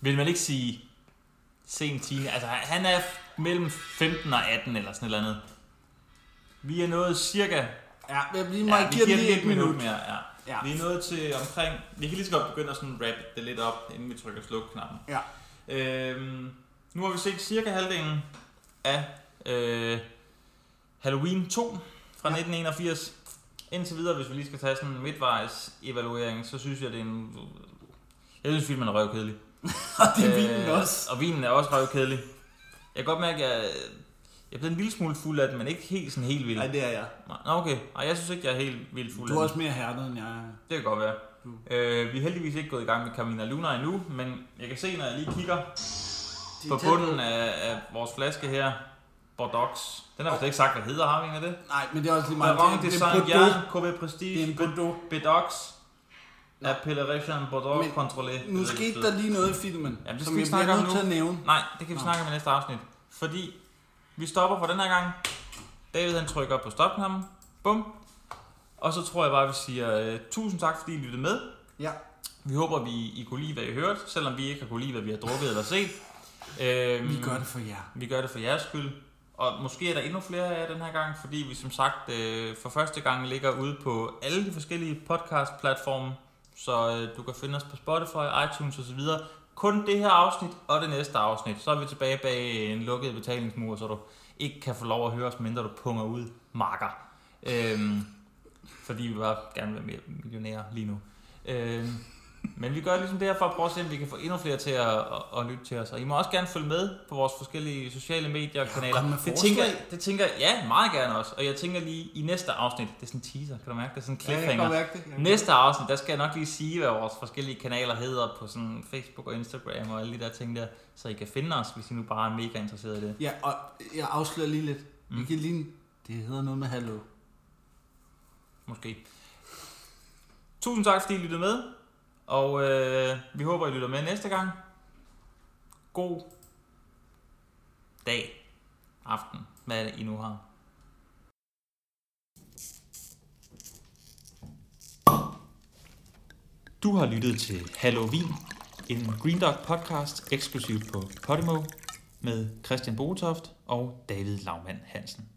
vil man ikke sige sen teen, altså han er mellem 15 og 18 eller sådan et eller andet. Vi er nået cirka Ja, vi Ja, markerer vi ja, giver lige et minut. mere, ja. Ja. Vi er nået til omkring... Vi kan lige så godt begynde at sådan wrap det lidt op, inden vi trykker sluk-knappen. Ja. Øhm, nu har vi set cirka halvdelen af øh, Halloween 2 fra Ja. ja. 1981. Indtil videre, hvis vi lige skal tage sådan en midtvejs evaluering, så synes jeg, det er en... Jeg synes, filmen er røvkedelig. (laughs) Og det er vinen også. Og vinen er også røvkedelig. Jeg kan godt mærke, at jeg, jeg blevet en lille smule fuld af den, men ikke helt sådan helt vild. Nej, det er jeg. Nå, okay. Nej, jeg synes ikke, jeg er helt vildt fuld Du er af også mere hærdet, end jeg er. Det kan godt være. Øh, vi er heldigvis ikke gået i gang med Camina Luna endnu, men jeg kan se, når jeg lige kigger på tæt bunden af, af vores flaske her, Bordeaux. Den har vi slet ikke sagt, hvad hedder, har vi en af det? Nej, men det er også lige meget. Baron det, de det, er Bordeaux. Saint-Jean, KV det er Prestige, en Bordeaux. Bedox, Appellation Bordeaux Men Contrôlé. Nu skete der lige noget i filmen, Jamen, det skal som vi jeg snakke bliver om nødt nu. til at nævne. Nej, det kan vi snakke om i næste afsnit. Fordi vi stopper for den her gang. David han trykker på stopknappen. Bum. Og så tror jeg bare, vi siger uh, tusind tak, fordi I lyttede med. Ja. Vi håber, vi I kunne lide, hvad I hørte, selvom vi ikke har kunne lide, hvad vi har drukket eller set. Øhm, Vi gør det for jer. Vi gør det for jeres skyld. Og måske er der endnu flere af jer den her gang, fordi vi som sagt øh, for første gang ligger ude på alle de forskellige podcast-platforme. Så øh, du kan finde os på Spotify, iTunes osv. Kun det her afsnit og det næste afsnit. Så er vi tilbage bag en lukket betalingsmur, så du ikke kan få lov at høre os, mindre du punger ud marker. Øhm, fordi vi bare gerne vil være millionærer lige nu. Øhm, men vi gør ligesom det her for at prøve at se, om vi kan få endnu flere til at, at, at lytte til os. Og I må også gerne følge med på vores forskellige sociale medier og kanaler. med det, tænker, det tænker jeg, ja, meget gerne også. Og jeg tænker lige i næste afsnit, det er sådan en teaser, kan du mærke? Det er sådan en Ja, jeg kan cliffhanger. mærke det. Næste afsnit, der skal jeg nok lige sige, hvad vores forskellige kanaler hedder på sådan Facebook og Instagram og alle de der ting der, så I kan finde os, hvis I nu bare er mega interesseret i det. Ja, og jeg afslører lige lidt. Mm. Mm. I kan lige, det hedder noget med hallo. Måske. Tusind tak, fordi I lyttede med, og øh, vi håber, I lytter med næste gang. God dag, aften, hvad er det, I nu har. Du har lyttet til Halloween, en Green Dog podcast eksklusivt på Podimo med Christian Botoft og David Laumann Hansen.